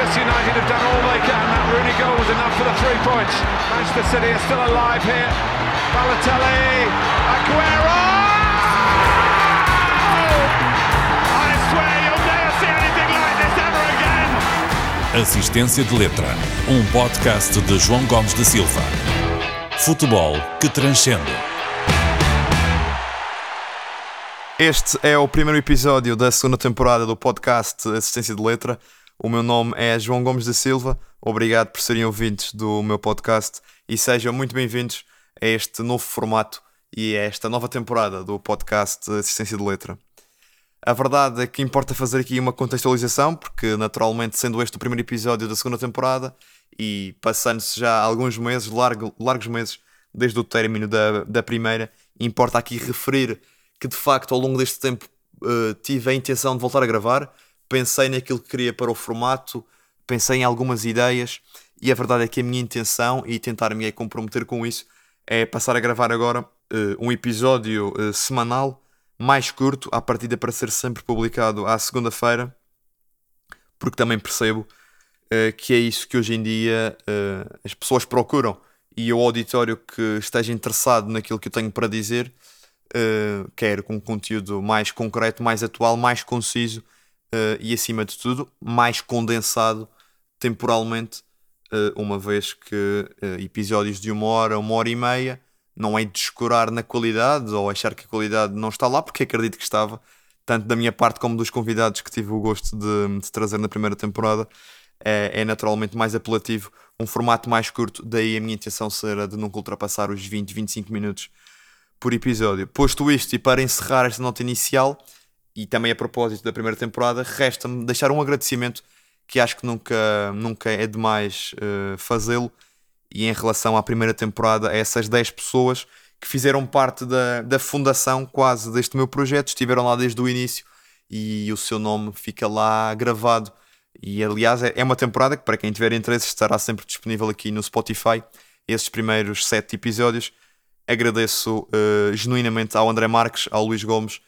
Manchester United have done all they can. That Rooney goal was enough for the three points. Manchester City are still alive here. Balotelli, Aguero! I swear you'll never see anything like this ever again. Assistência de Letra, um podcast de João Gomes da Silva. Futebol que transcende. Este é o primeiro episódio da segunda temporada do podcast Assistência de Letra. O meu nome é João Gomes da Silva. Obrigado por serem ouvintes do meu podcast e sejam muito bem-vindos a este novo formato e a esta nova temporada do podcast Assistência de Letra. A verdade é que importa fazer aqui uma contextualização, porque naturalmente, sendo este o primeiro episódio da segunda temporada e passando-se já alguns meses, largo, largos meses, desde o término da, da primeira, importa aqui referir que de facto ao longo deste tempo uh, tive a intenção de voltar a gravar, pensei naquilo que queria para o formato, pensei em algumas ideias e a verdade é que a minha intenção e tentar-me comprometer com isso é passar a gravar agora uh, um episódio uh, semanal mais curto, à partida para ser sempre publicado à segunda-feira, porque também percebo uh, que é isso que hoje em dia as pessoas procuram e o auditório que esteja interessado naquilo que eu tenho para dizer quer com conteúdo mais concreto, mais atual, mais conciso uh, e, acima de tudo, mais condensado temporalmente, uh, uma vez que uh, episódios de uma hora, uma hora e meia, não é descurar na qualidade ou achar que a qualidade não está lá, porque acredito que estava, tanto da minha parte como dos convidados que tive o gosto de, de trazer na primeira temporada. É, é, naturalmente mais apelativo, um formato mais curto, daí a minha intenção será de nunca ultrapassar os 20, 25 minutos por episódio. Posto isto, e para encerrar esta nota inicial, e também a propósito da primeira temporada, resta-me deixar um agradecimento que acho que nunca, nunca é demais uh, fazê-lo. E em relação à primeira temporada, a essas 10 pessoas que fizeram parte da, da fundação quase deste meu projeto, estiveram lá desde o início e o seu nome fica lá gravado. E aliás, é, é uma temporada que, para quem tiver interesse, estará sempre disponível aqui no Spotify. Esses primeiros 7 episódios. Agradeço uh, genuinamente ao André Marques, ao Luís Gomes,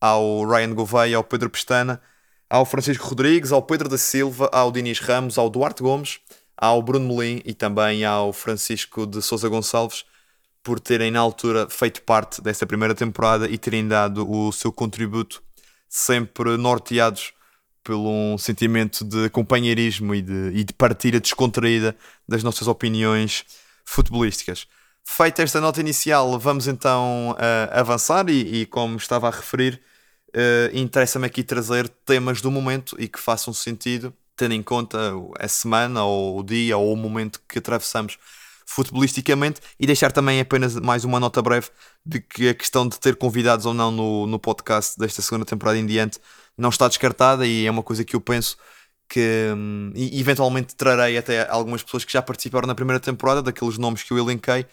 ao Ryan Gouveia, ao Pedro Pestana, ao Francisco Rodrigues, ao Pedro da Silva, ao Dinis Ramos, ao Duarte Gomes, ao Bruno Melim e também ao Francisco de Souza Gonçalves por terem na altura feito parte desta primeira temporada e terem dado o seu contributo sempre norteados pelo um sentimento de companheirismo e de, e de partilha descontraída das nossas opiniões futebolísticas. Feita esta nota inicial, vamos então uh, avançar e, e, como estava a referir, uh, interessa-me aqui trazer temas do momento e que façam sentido, tendo em conta a semana ou o dia ou o momento que atravessamos futebolisticamente. E deixar também apenas mais uma nota breve de que a questão de ter convidados ou não no, no podcast desta segunda temporada em diante não está descartada e é uma coisa que eu penso que hum, eventualmente trarei até algumas pessoas que já participaram na primeira temporada, daqueles nomes que eu elenquei,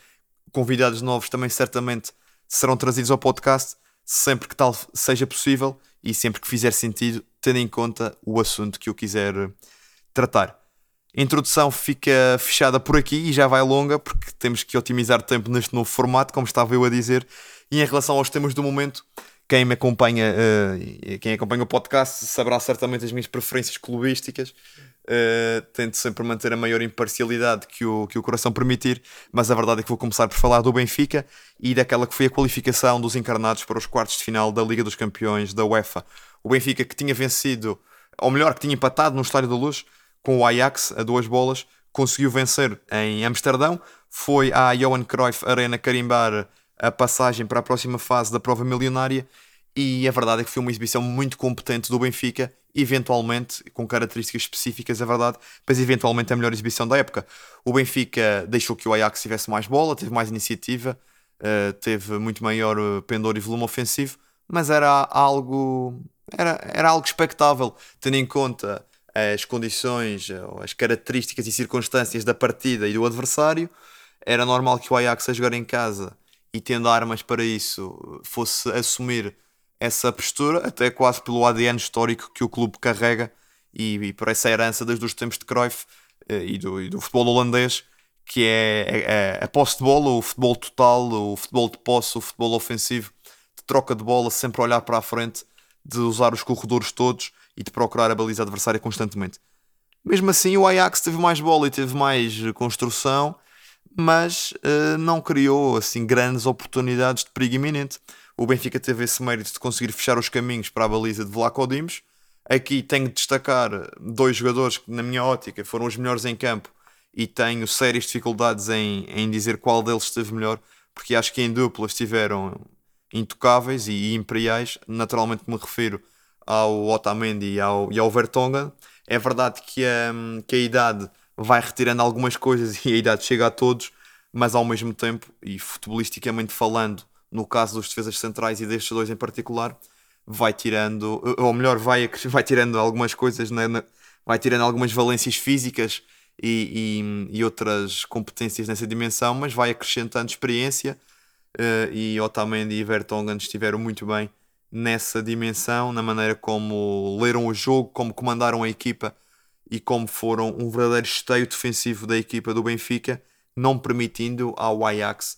convidados novos também certamente serão trazidos ao podcast sempre que tal seja possível e sempre que fizer sentido, tendo em conta o assunto que eu quiser tratar. A introdução fica fechada por aqui e já vai longa porque temos que otimizar tempo neste novo formato, como estava eu a dizer. E em relação aos temas do momento, quem me acompanha, uh, quem acompanha o podcast, saberá certamente as minhas preferências clubísticas. Uh, tento sempre manter a maior imparcialidade que o, que o coração permitir, mas a verdade é que vou começar por falar do Benfica e daquela que foi a qualificação dos encarnados para os quartos de final da Liga dos Campeões da UEFA. O Benfica que tinha vencido, ou melhor, que tinha empatado no Estádio da Luz com o Ajax a duas bolas, conseguiu vencer em Amsterdão, foi à Johan Cruyff Arena carimbar a passagem para a próxima fase da prova milionária e a verdade é que foi uma exibição muito competente do Benfica, eventualmente, com características específicas, é verdade, mas eventualmente a melhor exibição da época. O Benfica deixou que o Ajax tivesse mais bola, teve mais iniciativa, uh, teve muito maior eh, pendor e volume ofensivo, mas era algo, era, era algo expectável, tendo em conta as condições, as características e circunstâncias da partida e do adversário. Era normal que o Ajax a jogar em casa e tendo armas para isso fosse assumir essa postura, até quase pelo ADN histórico que o clube carrega e, e por essa herança desde os tempos de Cruyff eh, e, do, e do futebol holandês, que é, é, é a posse de bola, o futebol total, o futebol de posse, o futebol ofensivo, de troca de bola, sempre olhar para a frente, de usar os corredores todos e de procurar a baliza adversária constantemente. Mesmo assim, o Ajax teve mais bola e teve mais construção, mas uh, não criou assim grandes oportunidades de perigo iminente. O Benfica teve esse mérito de conseguir fechar os caminhos para a baliza de Vlaco Dimos. Aqui tenho de destacar dois jogadores que, na minha ótica, foram os melhores em campo e tenho sérias dificuldades em, em dizer qual deles esteve melhor, porque acho que em dupla estiveram intocáveis e imperiais. Naturalmente me refiro ao Otamendi e ao, e ao. É verdade que que a idade vai retirando algumas coisas e a idade chega a todos, mas ao mesmo tempo, e futebolisticamente falando, no caso dos defesas centrais e destes dois em particular, vai tirando, ou melhor, vai, vai tirando algumas coisas, né? vai tirando algumas valências físicas e, e, e, outras competências nessa dimensão, mas vai acrescentando experiência. Uh, e Otamendi e Vertonghen estiveram muito bem nessa dimensão, na maneira como leram o jogo, como comandaram a equipa e como foram um verdadeiro esteio defensivo da equipa do Benfica, não permitindo ao Ajax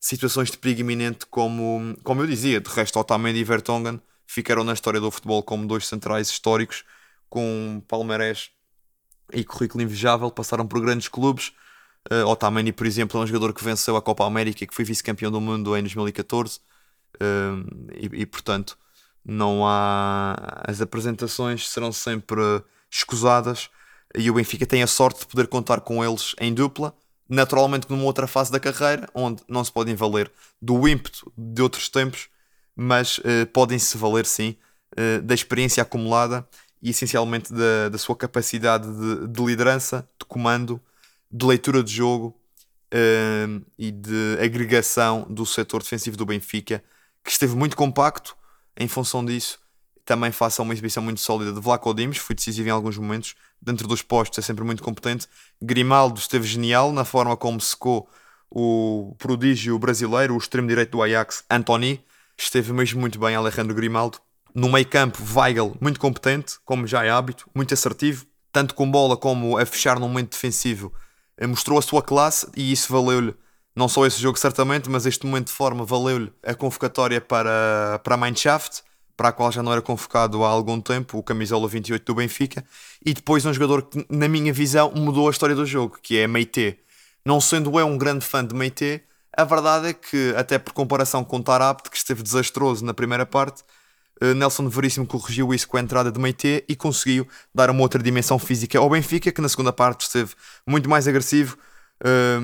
situações de perigo iminente, como, como eu dizia. De resto, Otamendi e Vertonghen ficaram na história do futebol como dois centrais históricos, com palmarés e currículo invejável, passaram por grandes clubes. Uh, Otamendi, por exemplo, é um jogador que venceu a Copa América e que foi vice-campeão do mundo em 2014. Uh, e, e, portanto, não há. As apresentações serão sempre escusadas e o Benfica tem a sorte de poder contar com eles em dupla. Naturalmente, numa outra fase da carreira, onde não se podem valer do ímpeto de outros tempos, mas uh, podem-se valer sim uh, da experiência acumulada e essencialmente da, da sua capacidade de, de, liderança, de comando, de leitura de jogo uh, e de agregação do setor defensivo do Benfica, que esteve muito compacto em função disso. Também faça uma exibição muito sólida de Vlaco Dimos, foi decisivo em alguns momentos, dentro dos postos é sempre muito competente. Grimaldo esteve genial na forma como secou o prodígio brasileiro, o extremo direito do Ajax, Antoni, esteve mesmo muito bem Alejandro Grimaldo. No meio campo, Weigl, muito competente, como já é hábito, muito assertivo, tanto com bola como a fechar no momento defensivo, eh, mostrou a sua classe e isso valeu-lhe, não só esse jogo certamente, mas este momento de forma valeu-lhe a convocatória para, para a Mannschaft, para a qual já não era convocado há algum tempo, o camisola 28 do Benfica, e depois um jogador que, na minha visão, mudou a história do jogo, que é Meite. Não sendo eu um grande fã de Meite, a verdade é que, até por comparação com Tarabt, que esteve desastroso na primeira parte, eh, Nelson Veríssimo corrigiu isso com a entrada de Meite e conseguiu dar uma outra dimensão física ao Benfica, que na segunda parte esteve muito mais agressivo,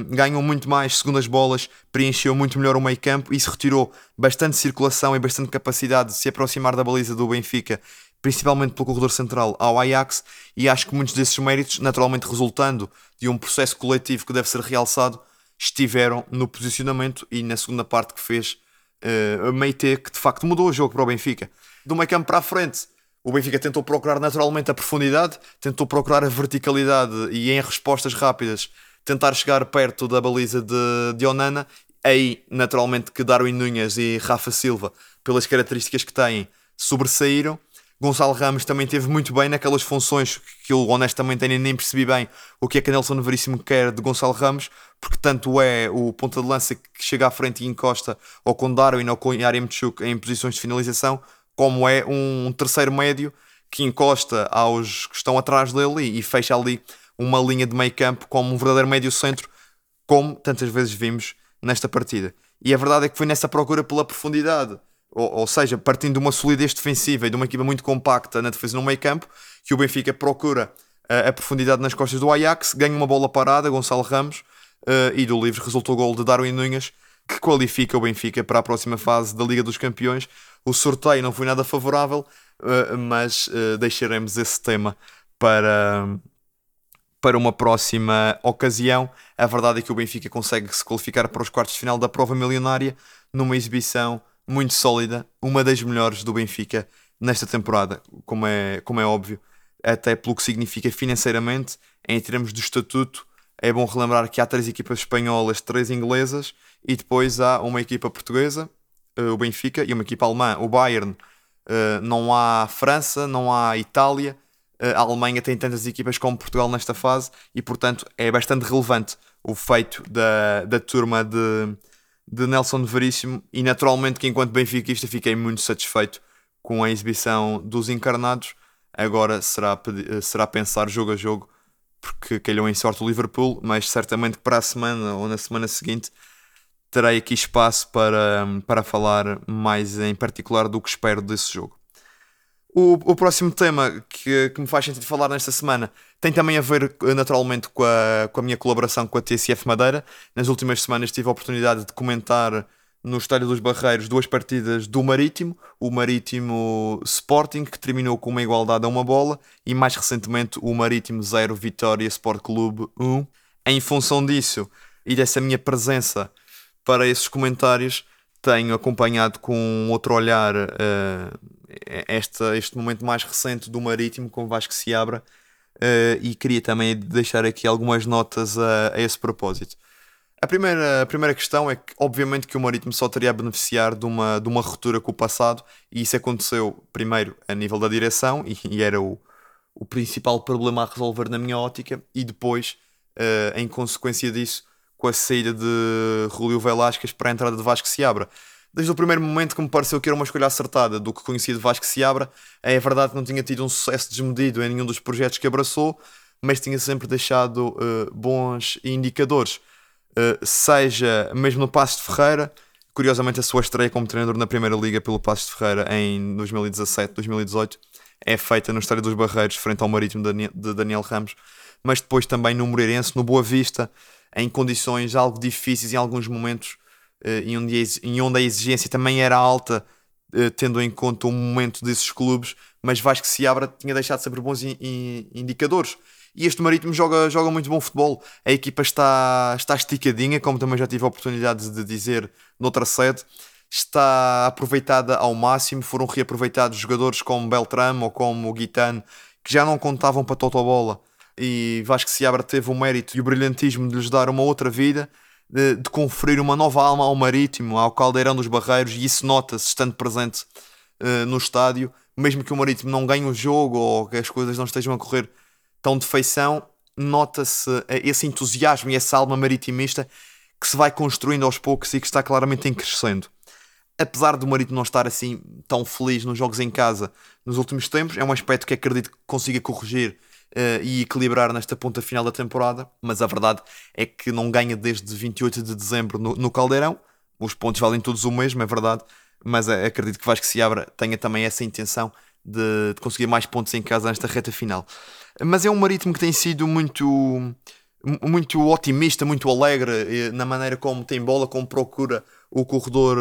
ganhou muito mais segundas bolas, preencheu muito melhor o meio campo e se retirou bastante circulação e bastante capacidade de se aproximar da baliza do Benfica, principalmente pelo corredor central ao Ajax, e acho que muitos desses méritos, naturalmente resultando de um processo coletivo que deve ser realçado, estiveram no posicionamento e na segunda parte que fez uh, a Meite, que de facto mudou o jogo para o Benfica. Do meio campo para a frente, o Benfica tentou procurar naturalmente a profundidade, tentou procurar a verticalidade e em respostas rápidas tentar chegar perto da baliza de, de Onana. Aí, naturalmente, que Darwin Nunes e Rafa Silva, pelas características que têm, sobressaíram. Gonçalo Ramos também teve muito bem naquelas funções que eu honestamente nem, nem percebi bem o que é que Nelson Veríssimo quer de Gonçalo Ramos, porque tanto é o ponta de lança que chega à frente e encosta ou com Darwin ou com Yaremchuk em posições de finalização, como é um terceiro médio que encosta aos que estão atrás dele e fecha ali uma linha de meio campo como um verdadeiro médio centro, como tantas vezes vimos nesta partida. E a verdade é que foi nessa procura pela profundidade ou, ou, seja, partindo de uma solidez defensiva e de uma equipa muito compacta na defesa no meio campo, que o Benfica procura uh, a profundidade nas costas do Ajax, ganha uma bola parada, Gonçalo Ramos, uh, e do livre resultou o gol de Darwin Nunes, que qualifica o Benfica para a próxima fase da Liga dos Campeões. O sorteio não foi nada favorável, uh, mas deixaremos esse tema para, para uma próxima ocasião. A verdade é que o Benfica consegue se qualificar para os quartos de final da prova milionária numa exibição muito sólida, uma das melhores do Benfica nesta temporada, como é, como é óbvio, até pelo que significa financeiramente, em termos de estatuto. É bom relembrar que há três equipas espanholas, três inglesas e depois há uma equipa portuguesa, eh, o Benfica, e uma equipa alemã, o Bayern. Eh, não há França, não há Itália. Eh, a Alemanha tem tantas equipas como Portugal nesta fase e, portanto, é bastante relevante o feito da, da turma de, de Nelson Veríssimo e naturalmente que enquanto benfiquista fiquei muito satisfeito com a exibição dos encarnados. Agora será, será pensar jogo a jogo porque calhou em sorte o Liverpool, mas certamente para a semana ou na semana seguinte terei aqui espaço para, para falar mais em particular do que espero desse jogo. O, o próximo tema que, que me faz sentido falar nesta semana tem também a ver naturalmente com a, com a minha colaboração com a TSF Madeira. Nas últimas semanas tive a oportunidade de comentar no Estádio dos Barreiros duas partidas do Marítimo, o Marítimo Sporting, que terminou com uma igualdade a uma bola, e mais recentemente o Marítimo 0 Vitória Sport Clube 1. Em função disso e dessa minha presença para esses comentários, tenho acompanhado com outro olhar uh, este momento mais recente do Marítimo com o Vasco se abra uh, e queria também deixar aqui algumas notas a, a esse propósito. A primeira, a primeira questão é que, obviamente, que o Marítimo só teria a beneficiar de uma, de uma ruptura com o passado, e isso aconteceu primeiro a nível da direção, e, e era o, o principal problema a resolver na minha ótica, e depois, uh, em consequência disso, com a saída de Julio Velasquez para a entrada de Vasco Seabra. Desde o primeiro momento que me pareceu que era uma escolha acertada do que conhecia de Vasco Seabra, é verdade que não tinha tido um sucesso desmedido em nenhum dos projetos que abraçou, mas tinha sempre deixado uh, bons indicadores eh, seja mesmo no Passo de Ferreira, curiosamente a sua estreia como treinador na Primeira Liga pelo Passo de Ferreira em 2017, 2018, é feita no Estádio dos Barreiros, frente ao Marítimo de Daniel Ramos, mas depois também no Moreirense, no Boa Vista, em condições algo difíceis em alguns momentos, eh, em onde a exigência também era alta, eh, tendo em conta o momento desses clubes, mas Vasco Seabra tinha deixado sempre bons indicadores e este Marítimo joga, joga muito bom futebol. A equipa está, está esticadinha, como também já tive a oportunidade de dizer noutra sede. Está aproveitada ao máximo. Foram reaproveitados jogadores como Beltrame ou como Guitano, que já não contavam para Totobola. E Vasco Seabra teve o mérito e o brilhantismo de lhes dar uma outra vida, de, de conferir uma nova alma ao Marítimo, ao Caldeirão dos Barreiros, e isso nota-se estando presente uh, no estádio. Mesmo que o Marítimo não ganhe o jogo ou que as coisas não estejam a correr tão de feição, nota-se eh, esse entusiasmo e essa alma maritimista que se vai construindo aos poucos e que está claramente em crescendo. Apesar do marido não estar assim tão feliz nos jogos em casa nos últimos tempos, é um aspecto que acredito que consiga corrigir uh, e equilibrar nesta ponta final da temporada, mas a verdade é que não ganha desde 28 de dezembro no, no Caldeirão. Os pontos valem todos o mesmo, é verdade, mas uh, acredito que Vasco se abra tenha também essa intenção de, de conseguir mais pontos em casa nesta reta final. Mas é um marítimo que tem sido muito muito otimista, muito alegre na maneira como tem bola, como procura o corredor,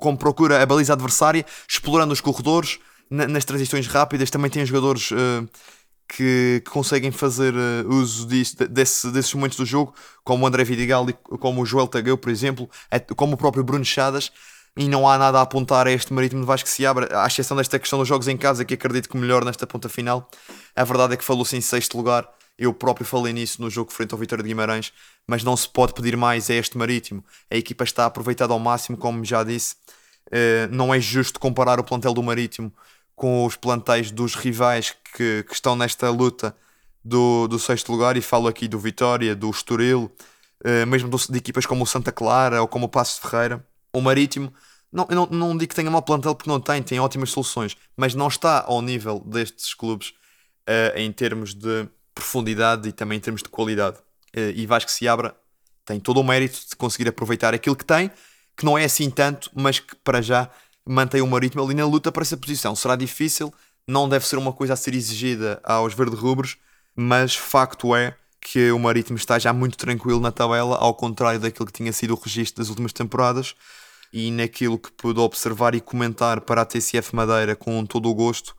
como procura a baliza adversária, explorando os corredores nas transições rápidas. Também tem jogadores que, que, conseguem fazer uh, uso disso, desse, desses momentos do jogo, como o André Vidigal e como o Joel Tagueu, por exemplo, como o próprio Bruno Chadas e não há nada a apontar a este Marítimo de Vasco que se abre, à exceção desta questão dos jogos em casa, que acredito que melhor nesta ponta final. A verdade é que falou-se em sexto lugar, eu próprio falei nisso no jogo frente ao Vitória de Guimarães, mas não se pode pedir mais a este Marítimo. A equipa está aproveitada ao máximo, como já disse. Uh, não é justo comparar o plantel do Marítimo com os plantéis dos rivais que, que estão nesta luta do, do sexto lugar, e falo aqui do Vitória, do Estoril, uh, mesmo de equipas como o Santa Clara ou como o Passo de Ferreira o Marítimo, não, não, não digo que tenha mau plantel porque não tem, tem ótimas soluções, mas não está ao nível destes clubes uh, em termos de profundidade e também em termos de qualidade. Uh, e Vasco se abra tem todo o mérito de conseguir aproveitar aquilo que tem, que não é assim tanto, mas que para já mantém o Marítimo ali na luta para essa posição. Será difícil, não deve ser uma coisa a ser exigida aos verde-rubros, mas facto é que o Marítimo está já muito tranquilo na tabela, ao contrário daquilo que tinha sido o registro das últimas temporadas e naquilo que pude observar e comentar para a TCF Madeira com todo o gosto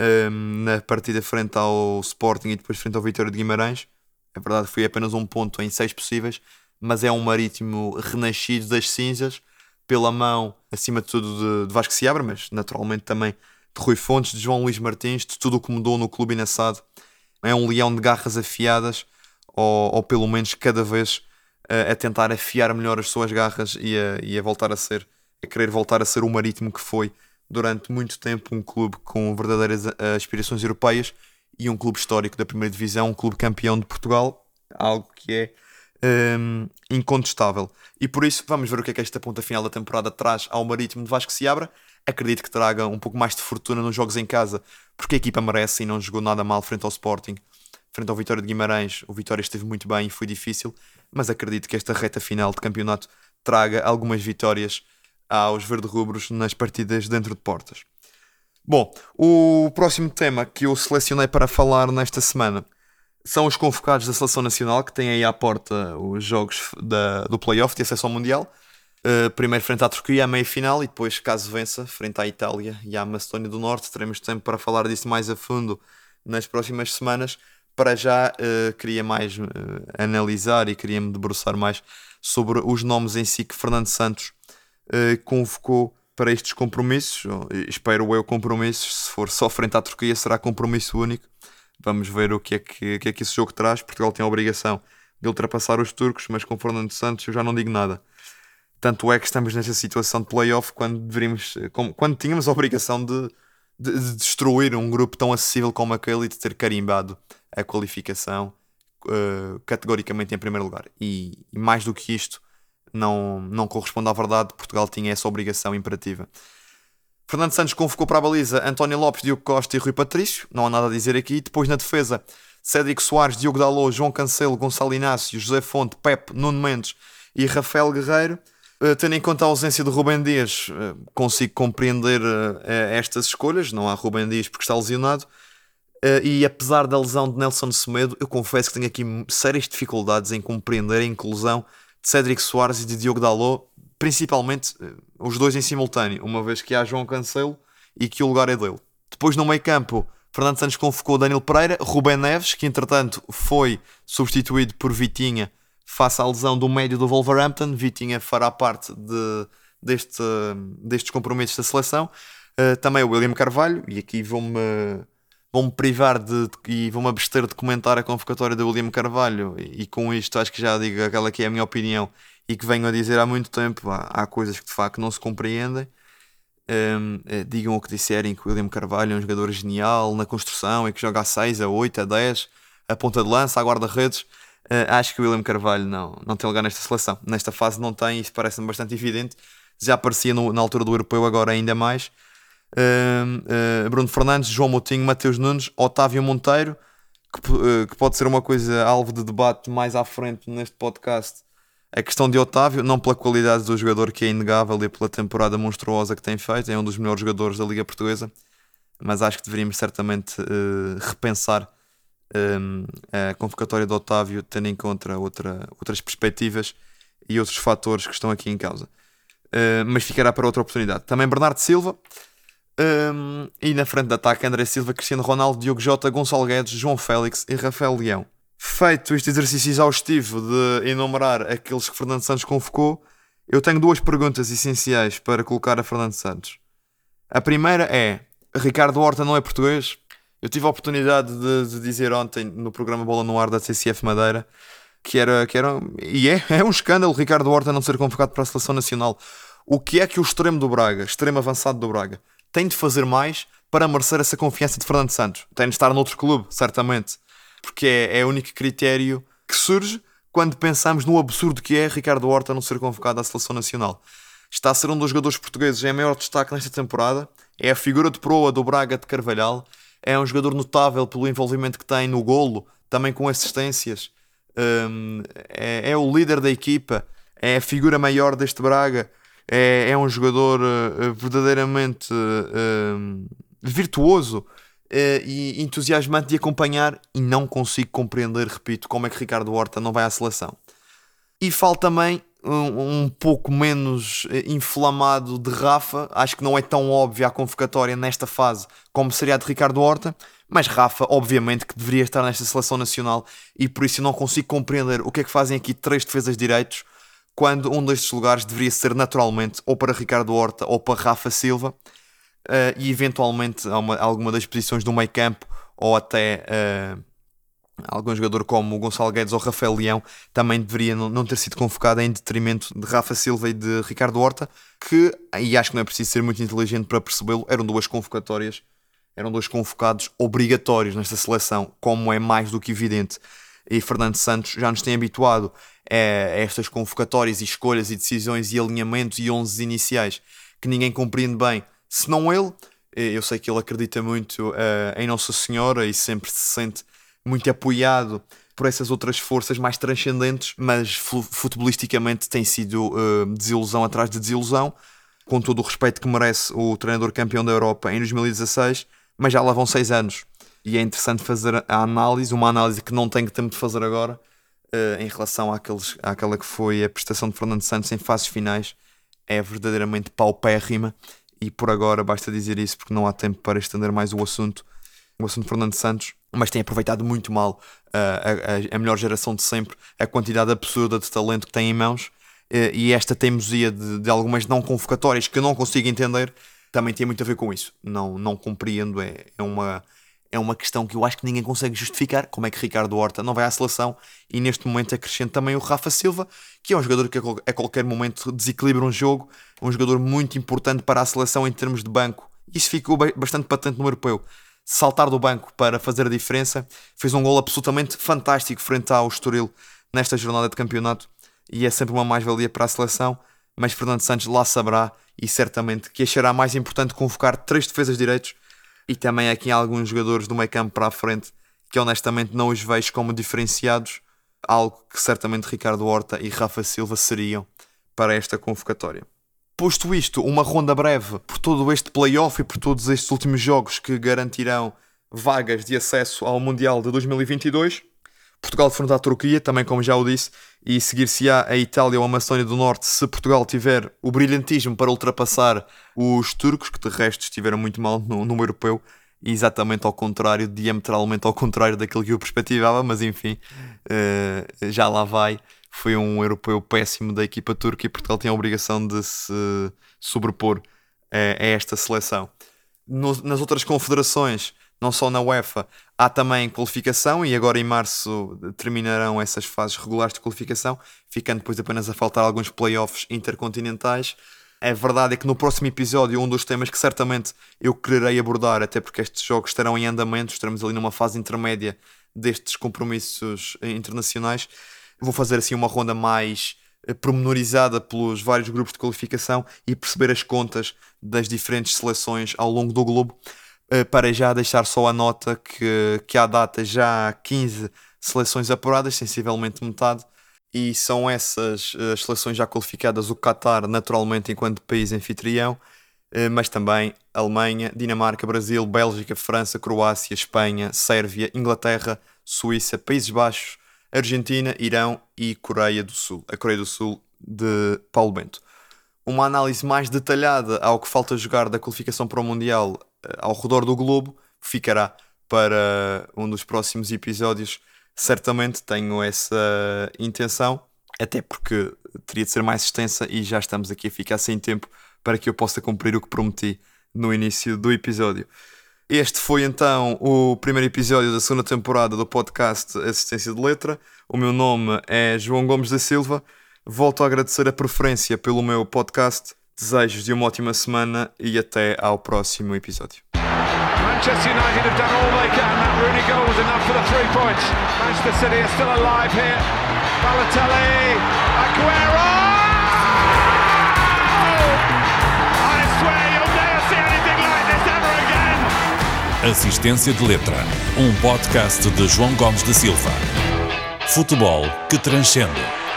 um, na partida frente ao Sporting e depois frente ao Vitória de Guimarães. É verdade, foi apenas um ponto em seis possíveis, mas é um marítimo renascido das cinzas, pela mão, acima de tudo, de, de Vasco Seabra, mas naturalmente também de Rui Fontes, de João Luís Martins, de tudo o que mudou no clube inassado. É um leão de garras afiadas, ou, ou pelo menos cada vez a, a tentar afiar melhor as suas garras e a, e a voltar a ser, a querer voltar a ser o marítimo que foi durante muito tempo um clube com verdadeiras aspirações europeias e um clube histórico da primeira divisão, um clube campeão de Portugal, algo que é um, incontestável. E por isso vamos ver o que é que esta ponta final da temporada traz ao Marítimo de Vasco se abra. Acredito que traga um pouco mais de fortuna nos jogos em casa, porque a equipa merece e não jogou nada mal frente ao Sporting frente ao Vitória de Guimarães, o Vitória esteve muito bem e foi difícil, mas acredito que esta reta final de campeonato traga algumas vitórias aos verde-rubros nas partidas dentro de portas. Bom, o próximo tema que eu selecionei para falar nesta semana são os convocados da Seleção Nacional, que têm aí à porta os jogos da, do playoff de acesso ao Mundial. Uh, primeiro frente à Turquia, à meia-final, e depois, caso vença, frente à Itália e à Macedónia do Norte. Teremos tempo para falar disso mais a fundo nas próximas semanas. Para já, uh, queria mais uh, analisar e queria me debruçar mais sobre os nomes em si que Fernando Santos convocou para estes compromissos. Espero eu compromissos. Se for só frente à Turquia, será compromisso único. Vamos ver o que é que, que, é que esse jogo traz. Portugal tem a obrigação de ultrapassar os turcos, mas com Fernando Santos eu já não digo nada. Tanto é que estamos nesta situação de playoff quando deveríamos, quando tínhamos a obrigação de, de, de, destruir um grupo tão acessível como aquele e de ter carimbado a qualificação uh, categoricamente em primeiro lugar. E, e, mais do que isto, não, não corresponde à verdade. Portugal tinha essa obrigação imperativa. Fernando Santos convocou para a baliza António Lopes, Diogo Costa e Rui Patrício. Não há nada a dizer aqui. Depois na defesa, Cédric Soares, Diogo Dalot, João Cancelo, Gonçalo Inácio, José Fonte, Pepe, Nuno Mendes e Rafael Guerreiro. Uh, tendo em conta a ausência de Rubem Dias, uh, consigo compreender uh, estas escolhas. Não há Rubem Dias porque está lesionado. e apesar da lesão de Nelson Semedo, eu confesso que tenho aqui sérias dificuldades em compreender a inclusão de Cédric Soares e de Diogo Dalot, principalmente os dois em simultâneo, uma vez que há João Cancelo e que o lugar é dele. Depois no meio campo, Fernando Santos convocou Daniel Pereira, Rubem Neves, que entretanto foi substituído por Vitinha face à lesão do médio do Wolverhampton. Vitinha fará parte de, deste, destes compromissos da seleção. Uh, também o William Carvalho, e aqui vou-me vou-me privar de, e vou-me abster de comentar a convocatória do William Carvalho, e, e, com isto acho que já digo aquela que é a minha opinião e que venho a dizer há muito tempo. Há, há coisas que de facto não se compreendem. Um, eh, digam o que disserem que o William Carvalho é um jogador genial na construção e que joga a 6, a 8, a 10, a ponta de lança, a guarda-redes. Uh, acho que o William Carvalho não, não tem lugar nesta seleção. Nesta fase não tem, isso parece-me bastante evidente. Já aparecia no, na altura do europeu, agora ainda mais. Uh, uh, Bruno Fernandes, João Moutinho, Mateus Nunes, Otávio Monteiro, que, que, pode ser uma coisa alvo de debate mais à frente neste podcast. A questão de Otávio, não pela qualidade do jogador que é inegável e pela temporada monstruosa que tem feito, é um dos melhores jogadores da Liga Portuguesa, mas acho que deveríamos certamente repensar um, a convocatória de Otávio, tendo em conta outra, outras perspectivas e outros fatores que estão aqui em causa. Uh, mas ficará para outra oportunidade. Também Bernardo Silva. Um, e na frente de ataque André Silva, Cristiano Ronaldo, Diogo Jota, Gonçalo Guedes, João Félix e Rafael Leão. Feito este exercício exaustivo de enumerar aqueles que Fernando Santos convocou, eu tenho duas perguntas essenciais para colocar a Fernando Santos. A primeira é: Ricardo Horta não é português? Eu tive a oportunidade de, de, dizer ontem no programa Bola no Ar da TCF Madeira que era, que era e é, é um escândalo Ricardo Horta não ser convocado para a seleção nacional. O que é que o extremo do Braga, extremo avançado do Braga, tem de fazer mais para merecer essa confiança de Fernando Santos? Tem de estar noutro clube, certamente, porque é, é o único critério que surge quando pensamos no absurdo que é Ricardo Horta não ser convocado à seleção nacional. Está a ser um dos jogadores portugueses em maior destaque nesta temporada, é a figura de proa do Braga de Carvalhal é um jogador notável pelo envolvimento que tem no golo, também com assistências. Um, é, é, o líder da equipa, é a figura maior deste Braga. É, é um jogador uh, verdadeiramente uh, virtuoso uh, e entusiasmante de acompanhar. E não consigo compreender, repito, como é que Ricardo Horta não vai à seleção. E falta também um, um, pouco menos eh, inflamado de Rafa. Acho que não é tão óbvia a convocatória nesta fase como seria a de Ricardo Horta. Mas Rafa, obviamente, que deveria estar nesta seleção nacional e por isso não consigo compreender o que é que fazem aqui três defesas de direitos quando um destes lugares deveria ser naturalmente ou para Ricardo Horta ou para Rafa Silva uh, e eventualmente alguma das posições do meio campo ou até uh, algum jogador como o Gonçalo Guedes ou Rafael Leão também deveria não ter sido convocado em detrimento de Rafa Silva e de Ricardo Horta, que, e acho que não é preciso ser muito inteligente para percebê-lo, eram duas convocatórias, eram dois convocados obrigatórios nesta seleção, como é mais do que evidente. E Fernando Santos já nos tem habituado a estas convocatórias e escolhas e decisões e alinhamentos e onzes iniciais que ninguém compreende bem, senão ele. Eu sei que ele acredita muito uh, em Nossa Senhora e sempre se sente muito apoiado por essas outras forças mais transcendentes, mas futebolisticamente tem sido uh, desilusão atrás de desilusão, com todo o respeito que merece o treinador campeão da Europa em 2016, mas já lá vão seis anos. E é interessante fazer a análise, uma análise que não tenho tempo de fazer agora, uh, em relação àqueles, àquela que foi a prestação de Fernando Santos em fases finais, é verdadeiramente paupérrima. E por agora basta dizer isso porque não há tempo para estender mais o assunto. O assunto Fernando Santos mas tem aproveitado muito mal uh, a, a, melhor geração de sempre, a quantidade absurda de talento que tem em mãos uh, e esta teimosia de, de, algumas não convocatórias que eu não consigo entender também tem muito a ver com isso. Não, não compreendo, é, é, uma, é uma questão que eu acho que ninguém consegue justificar. Como é que Ricardo Horta não vai à seleção e neste momento acrescenta também o Rafa Silva, que é um jogador que a qualquer momento desequilibra um jogo, um jogador muito importante para a seleção em termos de banco. Isso ficou bastante patente no europeu saltar do banco para fazer a diferença. Fez um gol absolutamente fantástico frente ao Estoril nesta jornada de campeonato e é sempre uma mais-valia para a seleção. Mas Fernando Santos lá saberá e certamente que achará mais importante convocar três defesas direitos e também aqui alguns jogadores do meio campo para a frente que honestamente não os vejo como diferenciados, algo que certamente Ricardo Horta e Rafa Silva seriam para esta convocatória. Posto isto, uma ronda breve por todo este playoff e por todos estes últimos jogos que garantirão vagas de acesso ao Mundial de 2022. Portugal defronta a Turquia, também como já o disse, e seguir-se-á a Itália ou a Macedónia do Norte se Portugal tiver o brilhantismo para ultrapassar os turcos, que de resto estiveram muito mal no, no europeu, exatamente ao contrário, diametralmente ao contrário daquilo que eu perspectivava, mas enfim, uh, já lá vai foi um europeu péssimo da equipa turca e Portugal tem a obrigação de se sobrepor a, a esta seleção. No, nas outras confederações, não só na UEFA, há também qualificação e agora em março terminarão essas fases regulares de qualificação, ficando depois apenas a faltar alguns playoffs intercontinentais. A verdade é que no próximo episódio, um dos temas que certamente eu quererei abordar, até porque estes jogos estarão em andamento, estaremos ali numa fase intermédia destes compromissos internacionais, Vou fazer assim uma ronda mais eh, promenorizada pelos vários grupos de qualificação e perceber as contas das diferentes seleções ao longo do globo. Eh, para já deixar só a nota que, que à data já há 15 seleções apuradas, sensivelmente metade, e são essas eh, as seleções já qualificadas, o Qatar, naturalmente, enquanto país anfitrião, mas também Alemanha, Dinamarca, Brasil, Bélgica, França, Croácia, Espanha, Sérvia, Inglaterra, Suíça, Países Baixos, Argentina, Irão e Coreia do Sul. A Coreia do Sul de Paulo Bento. Uma análise mais detalhada ao que falta jogar da qualificação para o Mundial eh, ao redor do globo ficará para um dos próximos episódios. Certamente tenho essa intenção, até porque teria de ser mais extensa e já estamos aqui a ficar sem tempo para que eu possa cumprir o que prometi no início do episódio. Este foi então o primeiro episódio da segunda temporada do podcast Assistência de Letra. O meu nome é João Gomes da Silva. Volto a agradecer a preferência pelo meu podcast. Desejos de uma ótima semana e até ao próximo episódio. Manchester United have done all they can. That Rooney goal was enough for the three points. Manchester City are still alive here. Balotelli, Aguero! Assistência de Letra, um podcast de João Gomes da Silva. Futebol que transcende.